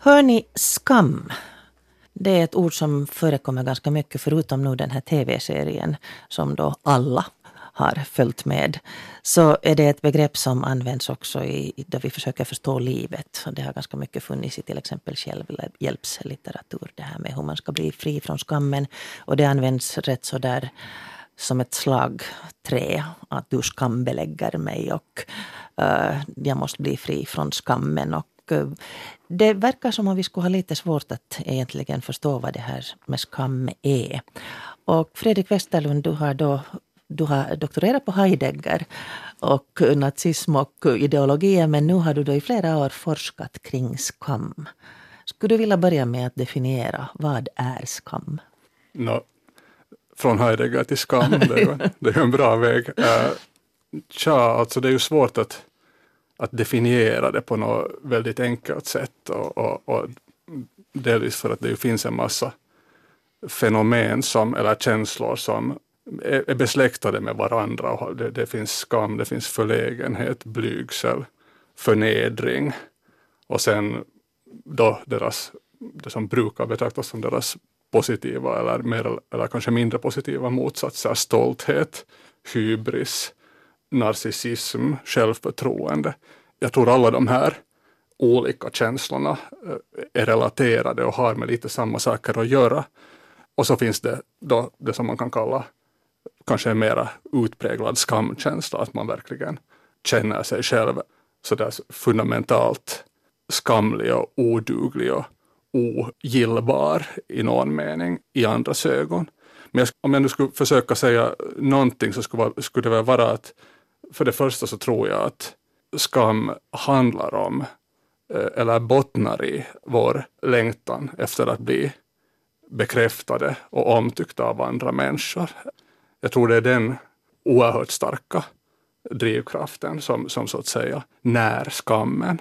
Hör ni skam? Det är ett ord som förekommer ganska mycket förutom nu den här tv-serien som då alla har följt med, så är det ett begrepp som används också i, då vi försöker förstå livet. Det har ganska mycket funnits i till exempel självhjälpslitteratur, det här med hur man ska bli fri från skammen. Och det används rätt så där som ett slagträ, att du skambelägger mig och uh, jag måste bli fri från skammen. Och Eh, det verkar som om vi skulle ha lite svårt att egentligen förstå vad det här med skam är. Och Fredrik Westerlund, du har då du har doktorerat på Heidegger och nazism och ideologier men nu har du då i flera år forskat kring skam. Skulle du vilja börja med att definiera vad är skam? No, från Heidegger till skam, det är ju, det är en bra väg. Uh, tja, alltså det är ju svårt att, att definiera det på något väldigt enkelt sätt och, och, och delvis för att det ju finns en massa fenomen som, eller känslor som är besläktade med varandra. Det, det finns skam, det finns förlägenhet, blygsel, förnedring och sen då deras, det som brukar betraktas som deras positiva eller, mer, eller kanske mindre positiva motsatser, stolthet, hybris, narcissism, självförtroende. Jag tror alla de här olika känslorna eh, är relaterade och har med lite samma saker att göra. Och så finns det då det som man kan kalla kanske en mera utpräglad skamkänsla, att man verkligen känner sig själv sådär fundamentalt skamlig och oduglig och ogillbar i någon mening i andras ögon. Men om jag nu skulle försöka säga någonting så skulle, skulle det väl vara att för det första så tror jag att skam handlar om eh, eller bottnar i vår längtan efter att bli bekräftade och omtyckta av andra människor. Jag tror det är den oerhört starka drivkraften som, som så att säga när skammen.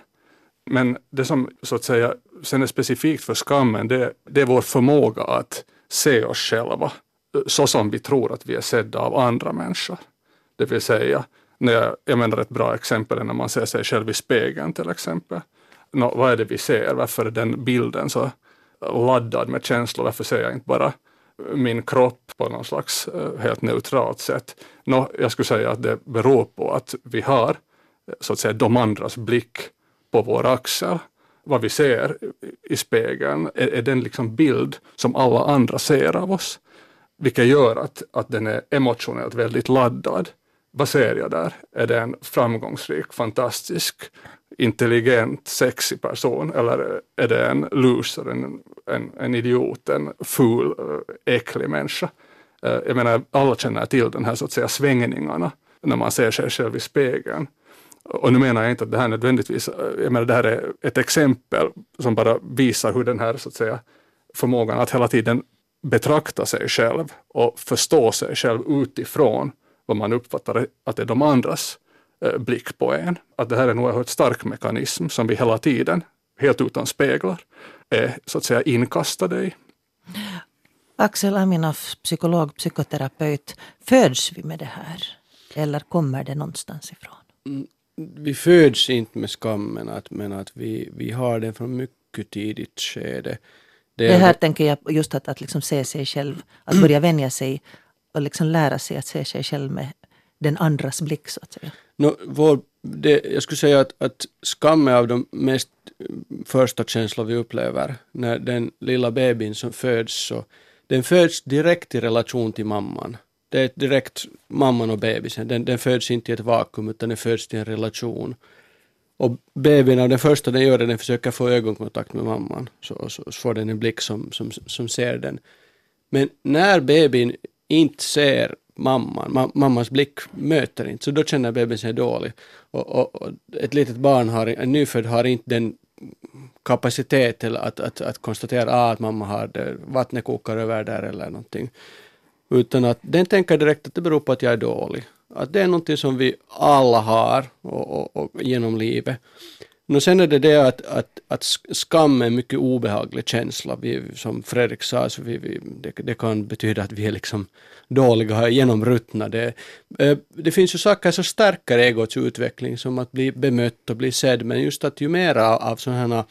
Men det som så att säga sen är specifikt för skammen, det, det är vår förmåga att se oss själva eh, så som vi tror att vi är sedda av andra människor. Det vill säga, när jag, jag menar ett bra exempel är när man ser sig själv i spegeln till exempel. Nå, vad är det vi ser? Varför är den bilden så laddad med känslor? Varför ser jag inte bara min kropp på någon slags eh, helt neutralt sätt. Nå, jag skulle säga att det beror på att vi har eh, så att säga de andras blick på vår axel. Vad vi ser i spegeln är, är den liksom bild som alla andra ser av oss. Vilket gör att, att den är emotionellt väldigt laddad. Vad ser jag där? Är det en framgångsrik, fantastisk, intelligent, sexig person eller är det en loser, en, en, en idiot, en ful, eh, äcklig människa? Eh, jag menar, alla känner till den här så att säga svängningarna när man ser sig själv i spegeln. Och nu menar jag inte att det här nödvändigtvis, eh, jag menar det här är ett exempel som bara visar hur den här så att säga förmågan att hela tiden betrakta sig själv och förstå sig själv utifrån vad man uppfattar att det är de andras Eh, blick på en. Att det här är en oerhört stark mekanism som vi hela tiden, helt utan speglar, är så att säga inkastade i. Axel Aminoff, psykolog, psykoterapeut. Föds vi med det här? Eller kommer det någonstans ifrån? Mm, vi föds inte med skammen, att, men att vi, vi har den från mycket tidigt skede. Det, det här det... tänker jag just att, att liksom se sig själv, att börja vänja sig och liksom lära sig att se sig själv med den andras blick så att säga. No, vår, det, jag skulle säga att, att skam är av de mest eh, första känslor vi upplever. När den lilla bebisen som föds så den föds direkt i relation till mamman. Det är direkt mamman och bebisen. Den, den föds inte i ett vakuum utan den föds i en relation. Och bebisen, av den första den gör det, den försöker få ögonkontakt med mamman. Så, så, så får den en blick som, som, som ser den. Men när bebisen inte ser mamman. Ma mammas blick möter inte, så då känner bebisen sig dålig. Och, och, och, ett litet barn, har, en nyfödd, har inte den kapacitet till att, att, att konstatera ah, att mamma har det, vattnet kokar över där eller någonting. Utan att den tänker direkt att det beror på att jag är dålig. Att det är någonting som vi alla har och, och, och genom livet. No, sen är det det att, att, att skam är en mycket obehaglig känsla. Vi, som Fredrik sa, så vi, vi, det, det, kan betyda att vi är liksom dåliga, genomruttnade. Eh, det finns ju saker som stärker egots utveckling, som att bli bemött och bli sedd, men just att ju mera av sådana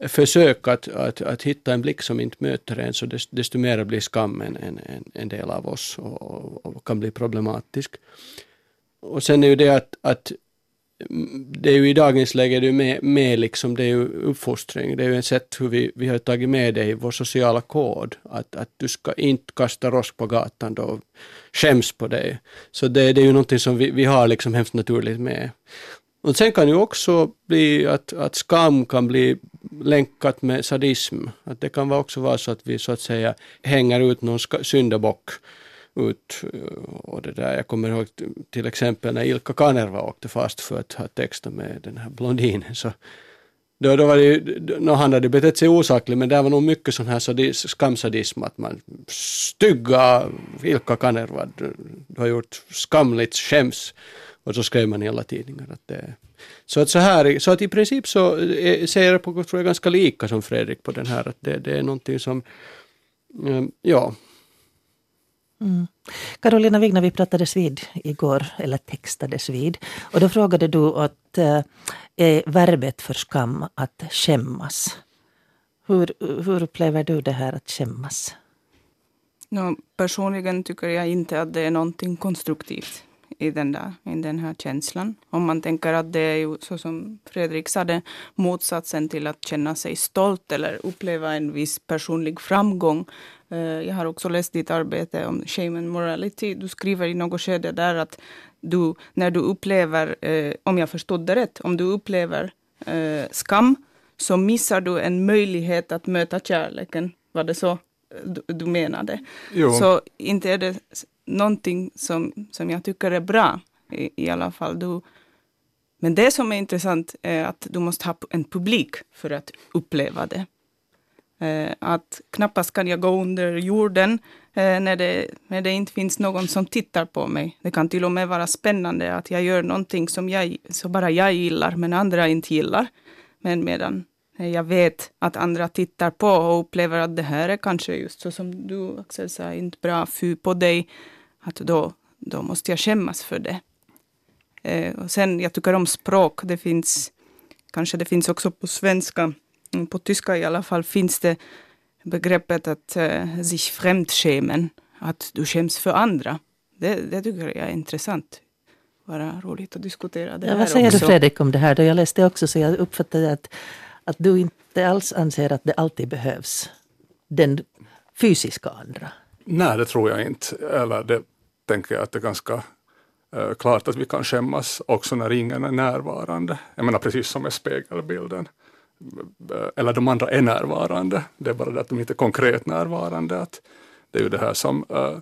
eh, försök att, att, att hitta en blick som inte möter en, så desto mer blir skammen en, en, en del av oss och, och, och, kan bli problematisk. Och sen är ju det att, att det är ju i dagens läge det är med, med liksom, det är ju uppfostring, det är ju ett sätt hur vi, vi har tagit med det i vår sociala kod, att, att du ska inte kasta rosk på gatan då, skäms på dig. Så det, det är ju någonting som vi, vi har liksom hemskt naturligt med. Och sen kan ju också bli att, att skam kan bli länkat med sadism. Att det kan också vara så att vi så att säga hänger ut någon syndabock ut. Eh, och det där, jag kommer ihåg till exempel när Ilka Kanerva åkte fast för att ha textat med den här blondinen. Så då, då var det ju, no, han hade betett sig osakligt men det var nog mycket sån här sadis, skamsadism att man stygga Ilka Kanerva, du, du har gjort skamligt skäms. Och så skrev man i alla tidningar att det så att så här, så att i princip så eh, ser jag på, tror jag, ganska lika som Fredrik på den här, att det, det är någonting som, eh, ja, Mm. Carolina Wigna, vi pratades vid igår, eller textades vid. Och då frågade du att eh, är verbet för skam att skämmas? Hur, hur upplever du det här att skämmas? No, personligen tycker jag inte att det är någonting konstruktivt i den, där, i den här känslan. Om man tänker att det är ju, så som Fredrik sa, det, motsatsen till att känna sig stolt eller uppleva en viss personlig framgång. Eh, jag har också läst ditt arbete om shame and morality. Du skriver i något skede där att du, när du upplever, eh, om jag förstod det rätt, om du upplever eh, skam så missar du en möjlighet att möta kärleken. Var det så du, du menade? Jo. Så inte är det någonting som, som jag tycker är bra i, i alla fall. Du, men det som är intressant är att du måste ha en publik för att uppleva det. Eh, att knappast kan jag gå under jorden eh, när, det, när det inte finns någon som tittar på mig. Det kan till och med vara spännande att jag gör någonting som jag, så bara jag gillar, men andra inte gillar. Men medan eh, jag vet att andra tittar på och upplever att det här är kanske just så som du Axel sa, inte bra fy på dig, att då, då måste jag skämmas för det. Eh, och sen, jag tycker om språk. Det finns, kanske det finns också på svenska, på tyska i alla fall, finns det begreppet att eh, sich fremdschämen, att du skäms för andra. Det, det tycker jag är intressant. Vara roligt att diskutera det ja, här Vad säger också. du Fredrik om det här? Då jag läste också så jag uppfattade att, att du inte alls anser att det alltid behövs den fysiska andra. Nej, det tror jag inte. Eller det tänker jag att det är ganska uh, klart att vi kan skämmas också när ingen är närvarande. Jag menar precis som med spegelbilden. Eh, eller de andra är närvarande, det är bara det att de inte är konkret närvarande. Att det är ju det här som uh,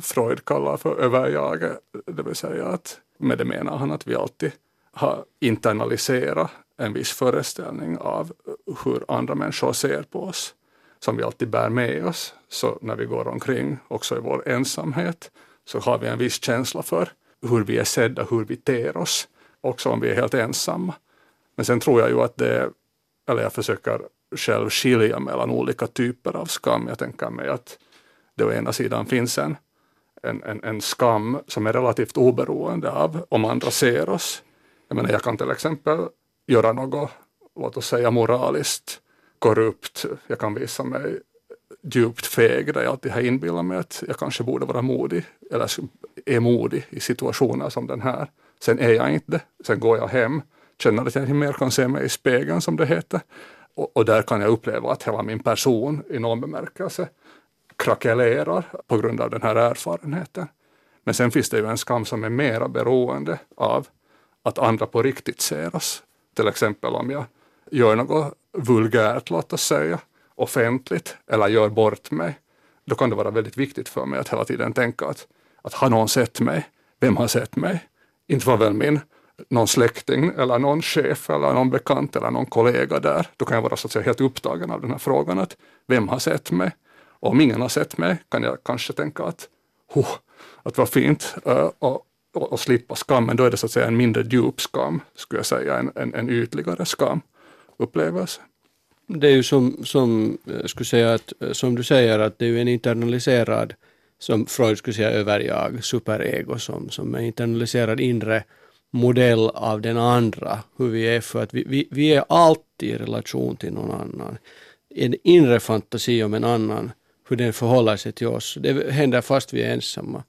Freud kallar för överjaget, det vill säga att med det menar han att vi alltid har internaliserat en viss föreställning av eh, hur andra människor ser på oss, som vi alltid bär med oss. Så när vi går omkring, också i vår ensamhet, så har vi en viss känsla för hur vi är sedda, hur vi ter oss, också om vi är helt ensamma. Men sen tror jag ju att det, eller jag försöker själv skilja mellan olika typer av skam. Jag tänker mig att det å ena sidan finns en, en, en, en skam som är relativt oberoende av om andra ser oss. Jag menar, jag kan till exempel göra något, låt oss säga moraliskt korrupt. Jag kan visa mig djupt feg där jag alltid har inbillat mig att jag kanske borde vara modig eller är modig i situationer som den här. Sen är jag inte det. Sen går jag hem, känner att jag inte mer kan se mig i spegeln som det heter. Och, och där kan jag uppleva att hela min person i någon bemärkelse krackelerar på grund av den här erfarenheten. Men sen finns det ju en skam som är mera beroende av att andra på riktigt ser oss. Till exempel om jag gör något vulgärt, låt oss säga, offentligt eller gör bort mig, då kan det vara väldigt viktigt för mig att hela tiden tänka att, att har någon sett mig? Vem har sett mig? Inte var väl min någon släkting eller någon chef eller någon bekant eller någon kollega där. Då kan jag vara så att säga helt upptagen av den här frågan att vem har sett mig? Och om ingen har sett mig kan jag kanske tänka att, oh, att vad fint uh, och, och, och, slippa skammen. Då är det så att säga en mindre djup skam, skulle jag säga, en, en, en ytligare skamupplevelse. Det är ju som, som, eh, skulle säga att, eh, som du säger, att det är en internaliserad, som Freud skulle säga överjag, superego, som, som är internaliserad inre modell av den andra, hur vi är för att vi, vi, vi är alltid i relation till någon annan. En inre fantasi om en annan, hur den förhåller sig till oss. Det händer fast vi är ensamma.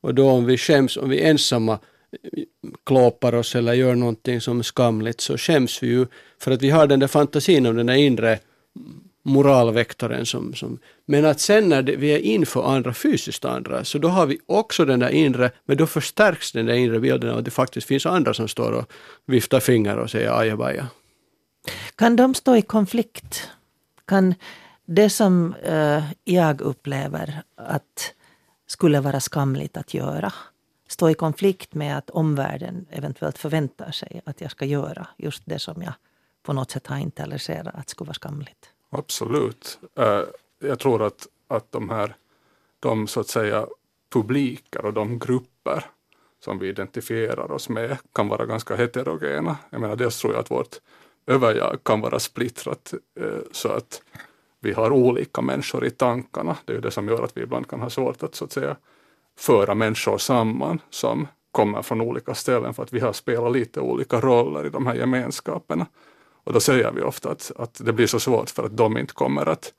Och då om vi skäms, om vi är ensamma eh, klåpar oss eller gör någonting som är skamligt så skäms vi ju för att vi har den där fantasin om den där inre moralväktaren som, som men att sen när det, vi är inför andra, fysiskt andra, så då har vi också den där inre, men då förstärks den där inre bilden av att det faktiskt finns andra som står och viftar fingrar och säger ajabaja. Kan de stå i konflikt? Kan det som uh, jag upplever att skulle vara skamligt att göra stå i konflikt med att omvärlden eventuellt förväntar sig att jag ska göra just det som jag på något sätt har internaliserat att skulle vara skamligt. Absolut. Eh, jag tror att, att de här de så att säga publiker och de grupper som vi identifierar oss med kan vara ganska heterogena. Jag menar dels tror jag att vårt överjag kan vara splittrat eh, så att vi har olika människor i tankarna. Det är ju det som gör att vi ibland kan ha svårt att så att säga föra människor samman som kommer från olika ställen för att vi har spelat lite olika roller i de här gemenskaperna. Och då säger vi ofta att, att det blir så svårt för att de inte kommer att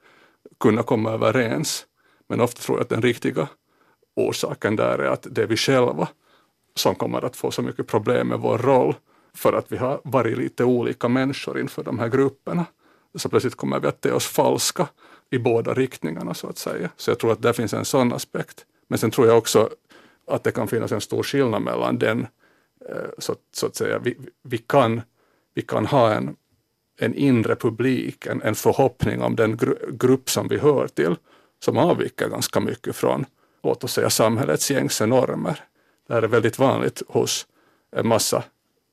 kunna komma överens. Men ofta tror jag att den riktiga orsaken där är att det är vi själva som kommer att få så mycket problem med vår roll för att vi har varit lite olika människor inför de här grupperna. Så plötsligt kommer vi att te oss falska i båda riktningarna så att säga. Så jag tror att det finns en sån aspekt. Men sen tror jag också att det kan finnas en stor skillnad mellan den, eh, så, så att säga, vi, vi, kan, vi kan ha en, en inre publik, en, en förhoppning om den gru, grupp som vi hör till, som avviker ganska mycket från, låt oss säga samhällets gängse normer. Det här är väldigt vanligt hos en massa,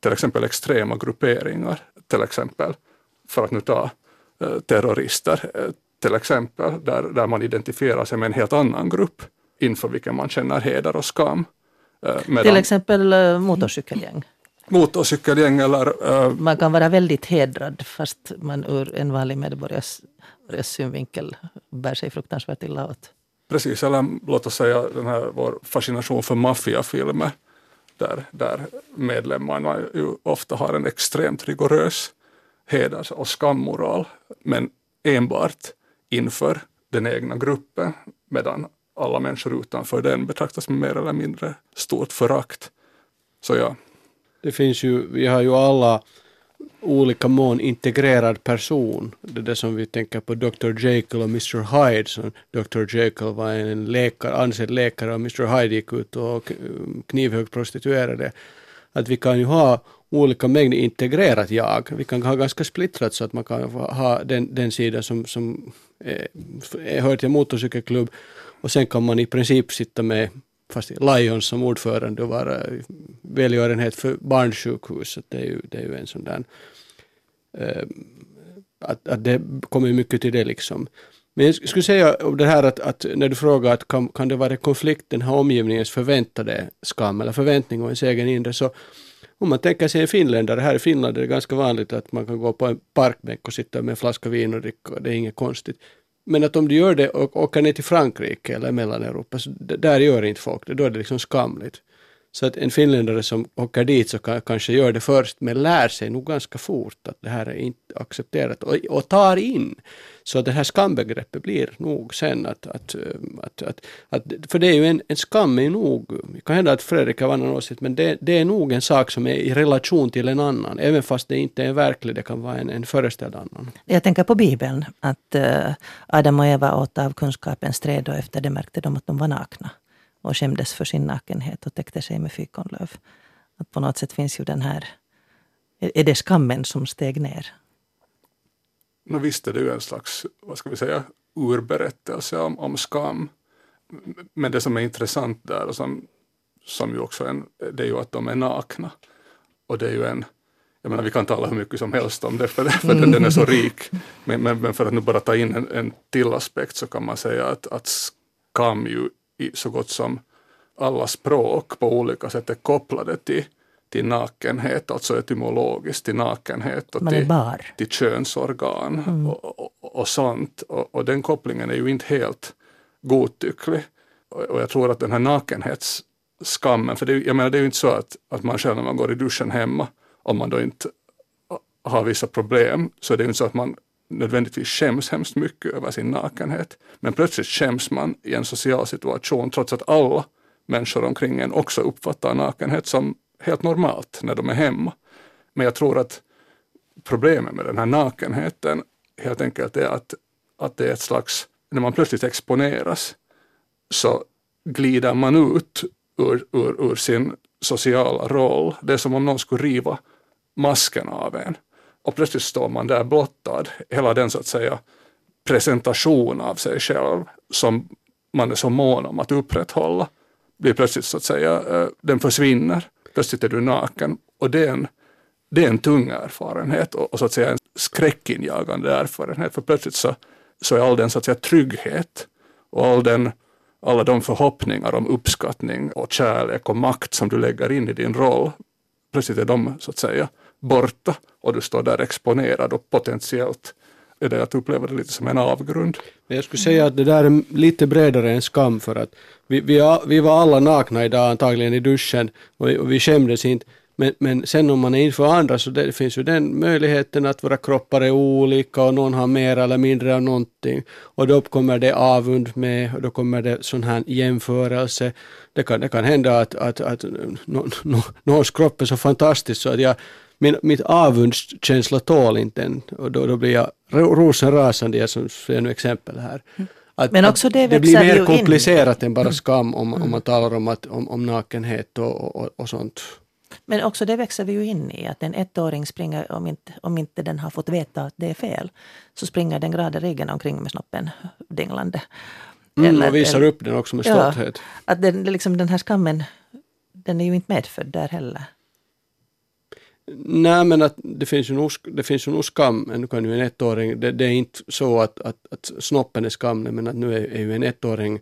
till exempel extrema grupperingar, till exempel, för att nu ta eh, terrorister, eh, till exempel, där, där man identifierar sig med en helt annan grupp inför vilken man känner heder och skam. Eh, medan Till exempel eh, motorcykelgäng. Motorcykelgäng eller... Uh, man kan vara väldigt hedrad fast man ur en vanlig medborgares synvinkel bär sig fruktansvärt illa åt. Precis, eller låt oss säga den här vår fascination för maffiafilmer där, där medlemmarna ju ofta har en extremt rigorös heders och skammoral men enbart inför den egna gruppen medan alla människor utanför den betraktas med mer eller mindre stort förakt. Så ja. Det finns ju, vi har ju alla olika mån integrerad person. Det är det som vi tänker på Dr. Jekyll och Mr. Hyde. Så Dr. Jekyll var en läkare, ansedd läkare och Mr. Hyde gick ut och knivhögt prostituerade. Att vi kan ju ha olika mängder integrerat jag. Vi kan ha ganska splittrat så att man kan ha den, den sidan som, som eh, är, är, hör till en motorcykelklubb och sen kan man i princip sitta med fast Lions som ordförande och vara välgörenhet för barnsjukhus. Det är ju, det är ju en sån där... Uh, att, att det kommer mycket till det liksom. Men jag skulle säga om det här att, att när du frågar att kan, kan det vara konflikt den här omgivningens förväntade skam eller förväntning och ens egen inre så om man tänker sig en finländare, här i Finland är det ganska vanligt att man kan gå på en parkbänk och sitta med en flaska vin och dricka, det är inget konstigt. Men att om du gör det och åker ner till Frankrike eller Mellaneuropa, så där gör inte folk det, då är det liksom skamligt. Så att en finländare som åker dit så kan, kanske gör det först, men lär sig nog ganska fort att det här är inte accepterat och, och tar in. Så det här skambegreppet blir nog sen att, att, eh, att, att, att för det är ju en, en skam är nog, det kan hända att Fredrik har annan åsikt, men det, det är nog en sak som är i relation till en annan, även fast det inte är verklig, det kan vara en, en föreställd annan. Jag tänker på Bibeln, att eh, Adam och Eva åt av kunskapens träd och efter det märkte de att de var nakna och skämdes för sin nakenhet och täckte sig med fikonlöv. Att på något sätt finns ju den här... Är det skammen som steg ner? No, visst är det ju en slags, vad ska vi säga, urberättelse om, om skam. Men det som är intressant där och som, som ju också en, det är ju att de är nakna. Och det är ju en, jag menar vi kan tala hur mycket som helst om det för, för mm. den är så rik. Men, men, men, för att nu bara ta in en, en till aspekt så kan man säga att, att skam ju i så gott som alla språk på olika sätt är kopplade till, till nakenhet, alltså etymologiskt till nakenhet och till, till könsorgan mm. och, och, och, sånt. Och, och, den kopplingen är ju inte helt godtycklig. Och, jag tror att den här nakenhets skammen, för det, jag menar det är ju inte så att, att man själv när man går i duschen hemma, om man då inte har vissa problem, så är det ju inte så att man nödvändigtvis skäms hemskt mycket över sin nakenhet. Men plötsligt skäms man i en social situation trots att alla människor omkring en också uppfattar nakenhet som helt normalt när de är hemma. Men jag tror att problemet med den här nakenheten helt enkelt är att, att det är ett slags, när man plötsligt exponeras så glider man ut ur, ur, ur sin sociala roll. Det är som om någon skulle riva masken av en. Och plötsligt står man där blottad, hela den så att säga presentation av sig själv som man är så mån om att upprätthålla blir plötsligt så att säga, eh, den försvinner. Plötsligt är du naken. Och det är en, det är en tung erfarenhet och, och så att säga en skräckinjagande erfarenhet. För plötsligt så, så är all den så att säga trygghet och all den alla de förhoppningar om uppskattning och kärlek och makt som du lägger in i din roll, plötsligt är de så att säga borta och du står där exponerad och potentiellt är det att uppleva det lite som en avgrund. Jag skulle säga att det där är lite bredare än skam för att vi, vi, vi var alla nakna idag antagligen i duschen och, och vi skämdes inte. Men, men sen om man är inför andra så det, finns ju den möjligheten att våra kroppar är olika och någon har mer eller mindre av någonting. Och då kommer det avund med och då kommer det sån här jämförelse. Det kan, det kan hända att, att, att någon, någons kropp är så fantastisk så att jag, min, mitt avundskänsla tål inte den och då, då blir jag rosenrasande, jag som är nu exempel här. Att, Men också det, det blir mer komplicerat in. än bara skam om, om man talar om, att, om, om nakenhet och, och, och sånt. Men också det växer vi ju in i, att en ettåring springer, om inte, om inte den har fått veta att det är fel, så springer den gradeligen omkring med snoppen dinglande. Mm, eller, och visar eller, upp den också med stolthet. Ja, att den, liksom den här skammen, den är ju inte medfödd där heller. Nej men att det finns ju nog, det finns ju nog skam, nu kan ju en ettåring, det, det är inte så att, att, att snoppen är skamlig men att nu är, är ju en ettåring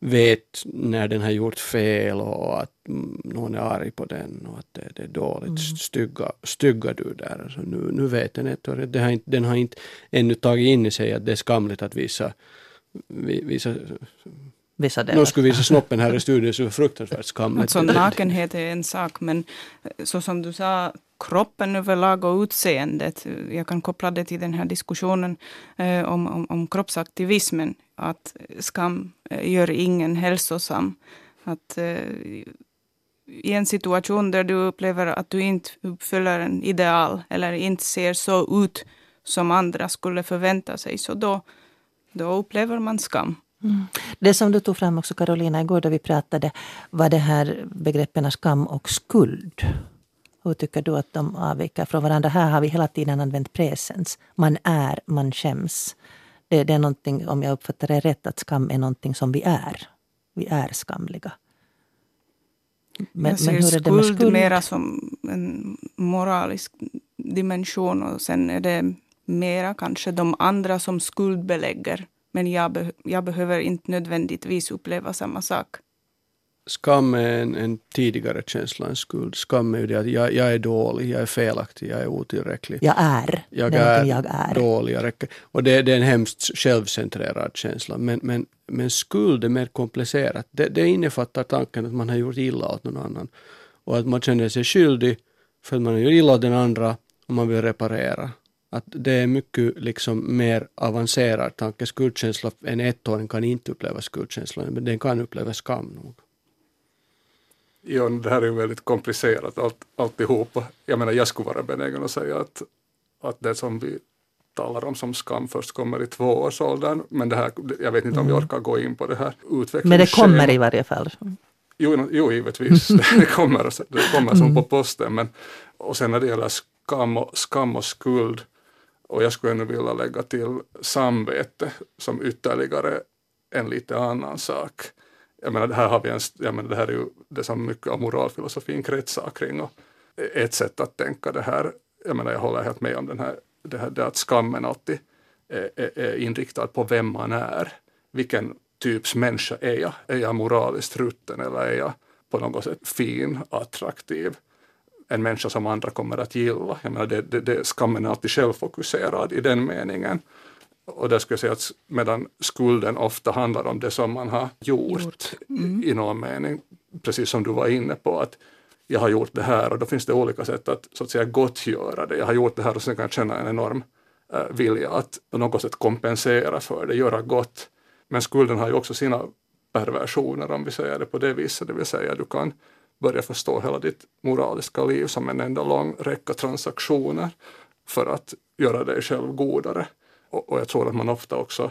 vet när den har gjort fel och att någon är arg på den och att det, det är dåligt. Mm. Stygga, stygga du där. Alltså nu, nu vet den ettåring, den har, inte, den har inte ännu tagit in i sig att det är skamligt att visa, visa vissa delar. Någon skulle visa snoppen här i studion så fruktansvärt skamligt. Alltså nakenhet är en sak men så som du sa kroppen överlag och utseendet. Jag kan koppla det till den här diskussionen eh, om, om, om kroppsaktivismen. Att skam eh, gör ingen hälsosam. Att eh, i en situation där du upplever att du inte uppfyller en ideal eller inte ser så ut som andra skulle förvänta sig, så då, då upplever man skam. Mm. Det som du tog fram också Carolina igår då vi pratade var det här begreppen skam och skuld. Hur tycker du att de avviker från varandra? Här har vi hela tiden använt presens. Man är, man skäms. Det, det är någonting, om jag uppfattar det rätt, att skam är någonting som vi är. Vi är skamliga. Men, jag ser men hur är det med skuld mera som en moralisk dimension och sen är det mera kanske de andra som skuldbelägger. Men jag, be jag behöver inte nödvändigtvis uppleva samma sak. Skam är en, en, tidigare känsla än skuld. Skam är ju det att jag, jag, är dålig, jag är felaktig, jag är otillräcklig. Jag är. Jag är, jag är dålig, jag räcker. Och det, det, är en hemskt självcentrerad känsla. Men, men, men skuld är mer komplicerat. Det, det innefattar tanken att man har gjort illa åt någon annan. Och att man känner sig skyldig för att man har gjort illa åt den andra och man vill reparera. Att det är mycket liksom mer avancerad tanke. Skuldkänsla, en ettåring kan inte uppleva skuldkänsla, men den kan uppleva skam nog. Ja, det här är ju väldigt komplicerat allt, alltihopa. Jag menar, jag skulle vara benägen att säga att, att det som vi talar om som skam först kommer i tvåårsåldern, men det här, jag vet inte om vi mm. orkar gå in på det här Men det kommer i varje fall? Jo, jo givetvis, det kommer, det kommer som på mm. posten. Men, och sen när det gäller skam och, skam och skuld, och jag skulle ännu vilja lägga till samvete som ytterligare en lite annan sak jag menar, det här har vi en, jag menar, det här är ju det som mycket av moralfilosofin kretsar kring och ett sätt att tänka det här, jag menar jag håller helt med om den här, det här det att skammen alltid är, är, är inriktad på vem man är. Vilken typs människa är jag? Är jag moraliskt rutten eller är jag på något sätt fin, attraktiv? En människa som andra kommer att gilla. Jag menar, det, det, det, skammen är alltid självfokuserad i den meningen. Och där skulle jag säga att medan skulden ofta handlar om det som man har gjort, gjort. Mm. i någon mening, precis som du var inne på, att jag har gjort det här och då finns det olika sätt att så att säga gottgöra det. Jag har gjort det här och sen kan jag känna en enorm äh, vilja att på något sätt kompensera för det, göra gott. Men skulden har ju också sina perversioner om vi säger det på det viset, det vill säga du kan börja förstå hela ditt moraliska liv som en enda lång räcka transaktioner för att göra dig själv godare. Och, och jag tror att man ofta också,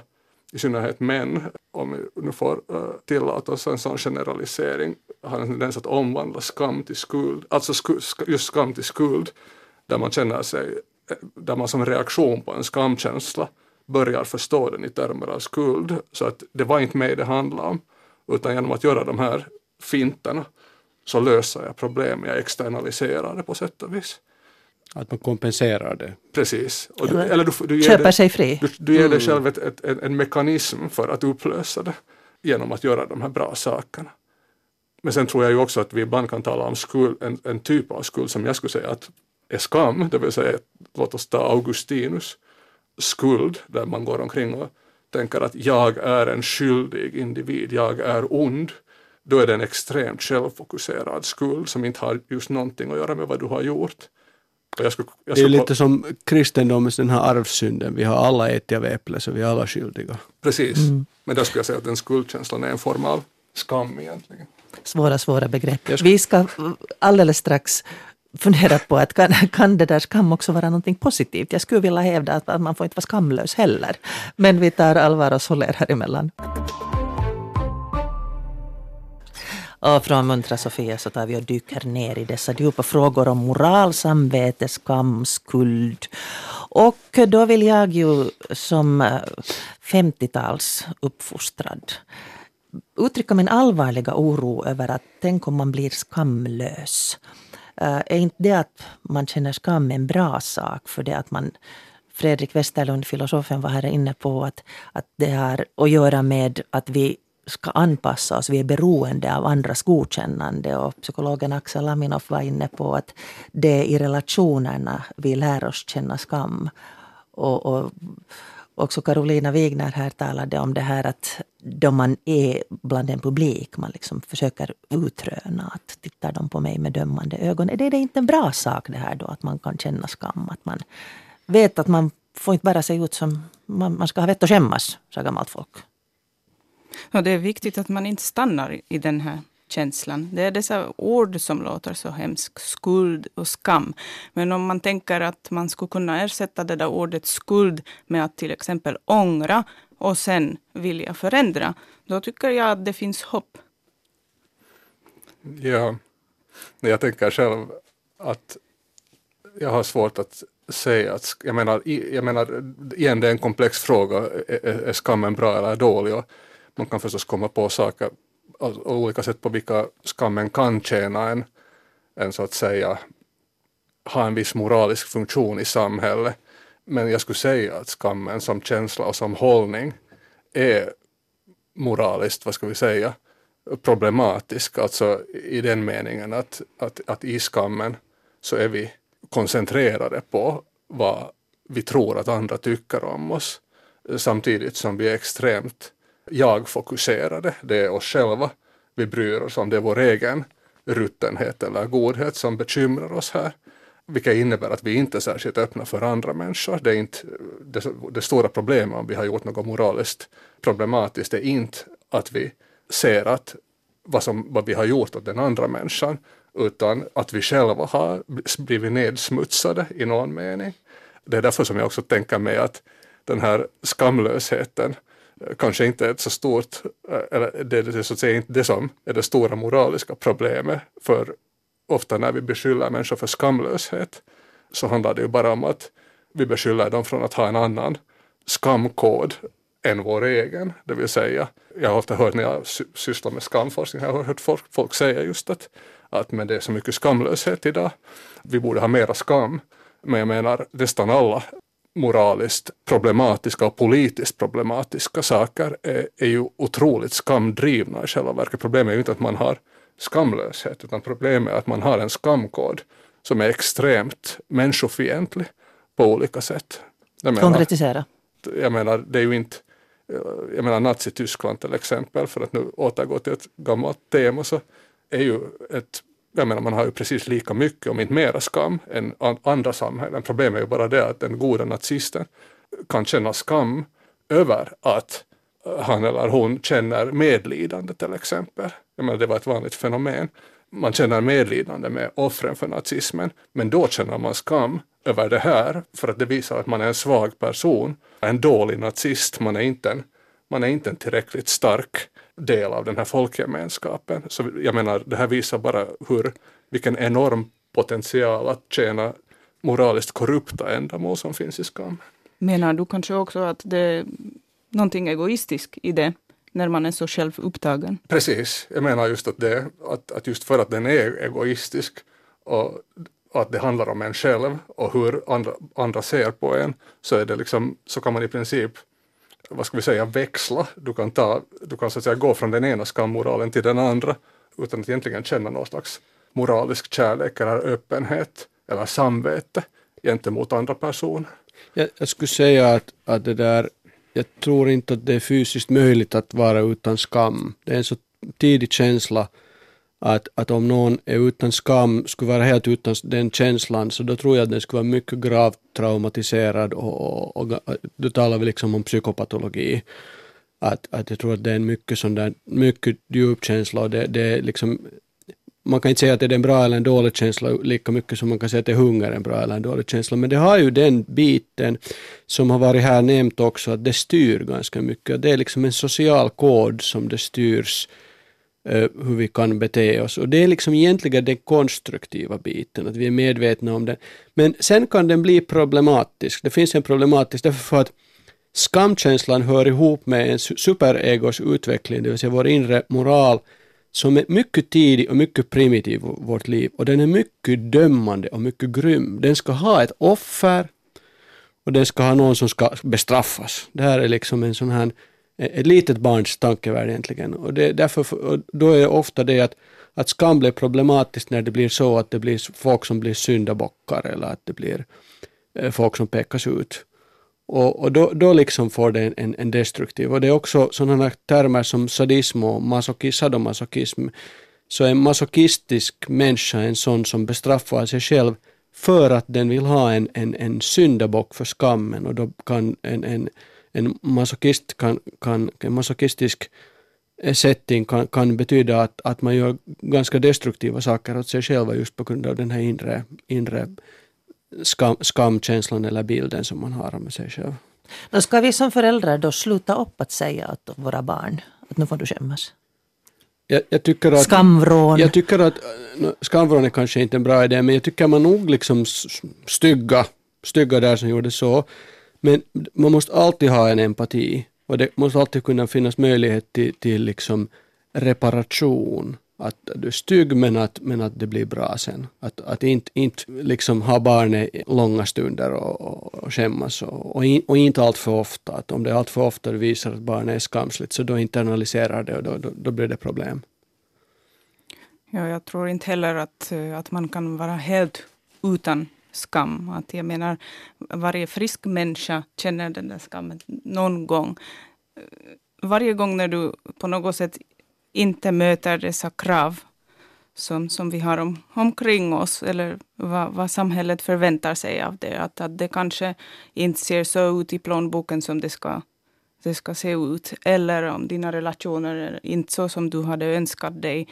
i synnerhet män, om vi nu får uh, tillåta oss en sån generalisering, har en tendens att omvandla skam till skuld, alltså sku, just skam till skuld, där man känner sig, eh, där man som reaktion på en skamkänsla börjar förstå den i termer av skuld. Så att det var inte mig det handlade om, utan genom att göra de här finterna så löser jag problem, jag externaliserar det på sätt och vis. Att man kompenserar det. Precis. Och du, eller du, du Köper det, sig fri. Du, du ger mm. dig själv ett, ett, en, en mekanism för att upplösa det genom att göra de här bra sakerna. Men sen tror jag ju också att vi ibland kan tala om skuld, en, en typ av skuld som jag skulle säga att är skam, det vill säga låt oss ta Augustinus skuld där man går omkring och tänker att jag är en skyldig individ, jag är ond då är det en extremt självfokuserad skuld som inte har just någonting att göra med vad du har gjort. Jag skulle, jag det är lite som kristendomens den här arvssynden, vi har alla ätit av äpple så vi är alla skyldiga. Precis, mm. men där skulle jag säga att den skuldkänslan är en form av skam egentligen. Svåra, svåra begrepp. Ska... Vi ska alldeles strax fundera på att kan, kan det där skam också vara någonting positivt? Jag skulle vilja hävda att, man får inte vara skamlös heller. Men vi tar allvar och håller här emellan. Och från Muntra Sofia så tar vi och dyker ner i dessa djupa frågor om moral, samvete, skam, skuld. Och då vill jag ju som eh, 50-tals uppfostrad uttrycka min allvarliga oro över att tänk om man blir skamlös. Eh, är inte det att man känner skam en bra sak för det att man Fredrik Westerlund, filosofen, var här inne på att, att det har att göra med att vi ska anpassa oss. Vi är beroende av andras godkännande. Och psykologen Axel Aminoff var inne på att det är i relationerna vi lär oss känna skam. Och, och också Carolina Wigner här talade om det här att då man är bland en publik, man liksom försöker utröna att tittar de på mig med dömande ögon. Är det inte en bra sak det här då att man kan känna skam? Att man vet att man får inte bara se ut som man, man ska ha vett att skämmas, sa gammalt folk. Och det är viktigt att man inte stannar i den här känslan. Det är dessa ord som låter så hemskt, skuld och skam. Men om man tänker att man skulle kunna ersätta det där ordet skuld med att till exempel ångra och sen vilja förändra, då tycker jag att det finns hopp. Ja, jag tänker själv att jag har svårt att säga att, jag menar, jag menar igen det är en komplex fråga, är, är skammen bra eller dålig? Och man kan förstås komma på saker och olika sätt på vilka skammen kan tjäna en, en så att säga ha en viss moralisk funktion i samhället. Men jag skulle säga att skammen som känsla och som hållning är moraliskt, vad ska vi säga, problematisk. Alltså i den meningen att, att, att i skammen så är vi koncentrerade på vad vi tror att andra tycker om oss samtidigt som vi är extremt jag-fokuserade, det är oss själva vi bryr oss om, det är vår egen ruttenhet eller godhet som bekymrar oss här. Vilket innebär att vi inte är särskilt öppna för andra människor. Det, är inte, det, det stora problemet om vi har gjort något moraliskt problematiskt är inte att vi ser att vad, som, vad vi har gjort åt den andra människan utan att vi själva har blivit nedsmutsade i någon mening. Det är därför som jag också tänker mig att den här skamlösheten kanske inte är ett så stort, eh, eller det är så att säga inte det som är det stora moraliska problemet. För ofta när vi beskyller människor för skamlöshet så handlar det ju bara om att vi beskyller dem från att ha en annan skamkod än vår egen. Det vill säga, jag har ofta hört när jag sysslar med skamforskning, jag har hört folk, folk säga just att, att men det är så mycket skamlöshet idag, vi borde ha mera skam. Men jag menar nästan alla moraliskt problematiska och politiskt problematiska saker är, är ju otroligt skamdrivna i själva verket. Problemet är ju inte att man har skamlöshet utan problemet är att man har en skamkod som är extremt människofientlig på olika sätt. Jag menar, Konkretisera. Jag menar, det är ju inte jag menar Nazityskland till exempel, för att nu återgå till ett gammalt tema, så är ju ett jag menar, man har ju precis lika mycket, om inte mera skam, än andra samhällen. Problemet är ju bara det att den goda nazisten kan känna skam över att han eller hon känner medlidande till exempel. Jag menar, det var ett vanligt fenomen. Man känner medlidande med offren för nazismen, men då känner man skam över det här för att det visar att man är en svag person, en dålig nazist, man är inte en, man är inte en tillräckligt stark del av den här folkgemenskapen. Så jag menar, det här visar bara hur, vilken enorm potential att tjäna moraliskt korrupta ändamål som finns i skam. Menar du kanske också att det är någonting egoistiskt i det? när man är så självupptagen. Precis, jag menar just att, det, att, att just för att den är egoistisk och att det handlar om en själv och hur andra, andra ser på en så, är det liksom, så kan man i princip vad ska vi säga, växla. Du kan, ta, du kan så att säga gå från den ena skammoralen till den andra utan att egentligen känna någon slags moralisk kärlek eller öppenhet eller samvete gentemot andra personer. Jag, jag skulle säga att, att det där, jag tror inte att det är fysiskt möjligt att vara utan skam. Det är en så tidig känsla att, att om någon är utan skam, skulle vara helt utan den känslan, så då tror jag att den skulle vara mycket gravt traumatiserad och, och, och då talar vi liksom om psykopatologi. Att, att jag tror att det är en mycket sån där, mycket djup känsla och det, det är liksom man kan inte säga att det är en bra eller en dålig känsla lika mycket som man kan säga att det är hunger en bra eller en dålig känsla. Men det har ju den biten som har varit här nämnt också, att det styr ganska mycket. Det är liksom en social kod som det styrs Eh, hur vi kan bete oss. Och det är liksom egentligen den konstruktiva biten, att vi är medvetna om den. Men sen kan den bli problematisk. Det finns en problematisk därför att skamkänslan hör ihop med en superegos utveckling, det vill säga vår inre moral, som är mycket tidig och mycket primitiv i vårt liv. Och den är mycket dömande och mycket grym. Den ska ha ett offer och den ska ha någon som ska bestraffas. Det här är liksom en sån här Eh, ett litet barns tankevärld egentligen. Och, det, därför, och då är ofta det att, att skam blir problematiskt när det blir så att det blir folk som blir syndabockar eller att det blir eh, folk som pekas ut. Och, och då, då liksom får det en, en destruktiv, och det är också sådana termer som sadism och masochism, sadomasochism. Så en masochistisk människa är en sån som bestraffar sig själv för att den vill ha en, en, en syndabock för skammen och då kan en, en en masochist kan, kan, en masochistisk setting kan, kan betyda att, att man gör ganska destruktiva saker åt sig själva just på grund av den här inre, inre skam, skamkänslan eller bilden som man har med sig själv. Då ska vi som föräldrar då sluta upp att säga åt våra barn att nu får du skämmas? Jag, jag tycker att, skamvrån. Jag tycker att skamvrån är kanske inte en bra idé, men jag tycker man nog liksom stygga, stygga där som gjorde så. Men man måste alltid ha en empati och det måste alltid kunna finnas möjlighet till, till liksom reparation. Att du är stygg men att, men att det blir bra sen. Att, att inte, inte liksom ha barnet långa stunder och, och, och skämmas och, och, in, och inte allt för ofta. Att om det allt för ofta visar att barnet är skamsligt så då internaliserar det och då, då, då blir det problem. Ja, jag tror inte heller att, eh, att man kan vara helt utan skam. Att jag menar, varje frisk människa känner den där skammen någon gång. Varje gång när du på något sätt inte möter dessa krav som, som vi har om, omkring oss, eller vad, vad samhället förväntar sig av det. Att, att det kanske inte ser så ut i plånboken som det ska, det ska se ut. Eller om dina relationer är inte så som du hade önskat dig.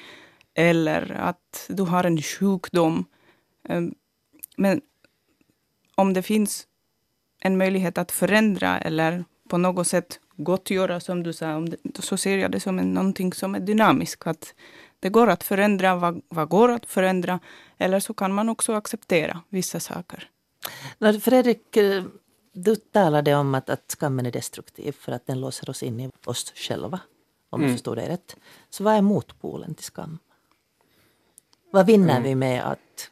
Eller att du har en sjukdom. Ehm, men om det finns en möjlighet att förändra eller på något sätt gottgöra, som du sa, så ser jag det som en, någonting som är dynamiskt. Att det går att förändra vad, vad går att förändra, eller så kan man också acceptera vissa saker. Fredrik, eh, du talade om att, att skammen är destruktiv för att den låser oss in i oss själva, om mm. jag förstår det rätt. Så vad är motpolen till skam? Vad vinner mm. vi med att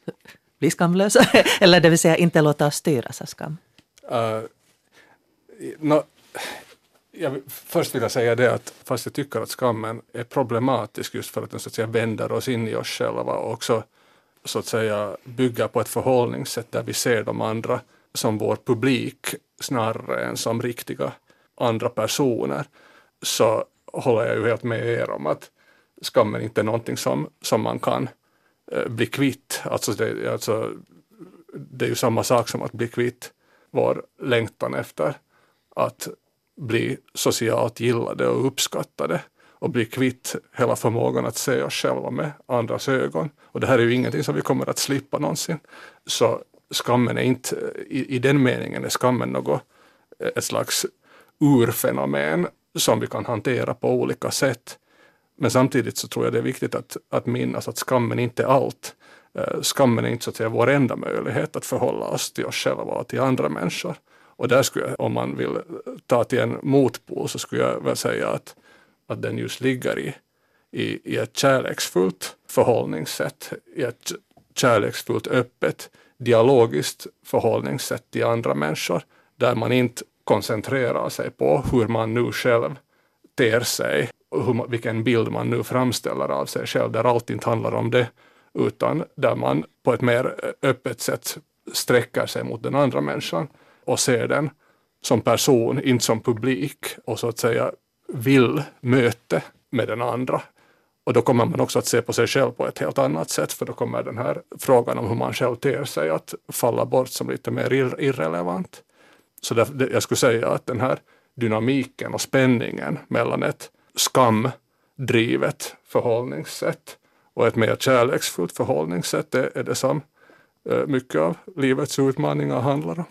bli skamlösa, eller det vill säga inte låta oss styras av skam? Eh, uh, no, jag, först vill jag säga det att fast jag tycker att skammen är problematisk just för att den så att säga vänder oss in i oss själva och också så att säga bygger på ett förhållningssätt där vi ser de andra som vår publik snarare än som riktiga andra personer så håller jag ju helt med er om att, skammen inte är någonting som, som man kan Eh, bli kvitt. Alltså det, alltså, det är ju samma sak som att bli kvitt vår längtan efter att bli socialt gillade och uppskattade och bli kvitt hela förmågan att se oss själva med andras ögon. Och det här är ju ingenting som vi kommer att slippa någonsin. Så skammen är inte, i, i den meningen är skammen något, eh, ett slags urfenomen som vi kan hantera på olika sätt. Men samtidigt så tror jag det är viktigt att, att minnas att skammen inte är allt. Eh, skammen är inte så att säga vår enda möjlighet att förhålla oss till oss själva och till andra människor. Och där skulle jag, om man vill eh, ta till en motpol så skulle jag väl säga att, att den just ligger i, i, i ett kärleksfullt förhållningssätt, i ett kärleksfullt öppet dialogiskt förhållningssätt till andra människor där man inte koncentrerar sig på hur man nu själv ter sig hur, vilken bild man nu framställer av sig själv, där allt inte handlar om det, utan där man på ett mer öppet sätt sträcker sig mot den andra människan och ser den som person, inte som publik och så att säga vill möte med den andra. Och då kommer man också att se på sig själv på ett helt annat sätt för då kommer den här frågan om hur man själv ter sig att falla bort som lite mer irrelevant. Så där, jag skulle säga att den här dynamiken och spänningen mellan ett skamdrivet förhållningssätt och ett mer kärleksfullt förhållningssätt är, är det som eh, mycket av livets utmaningar handlar om.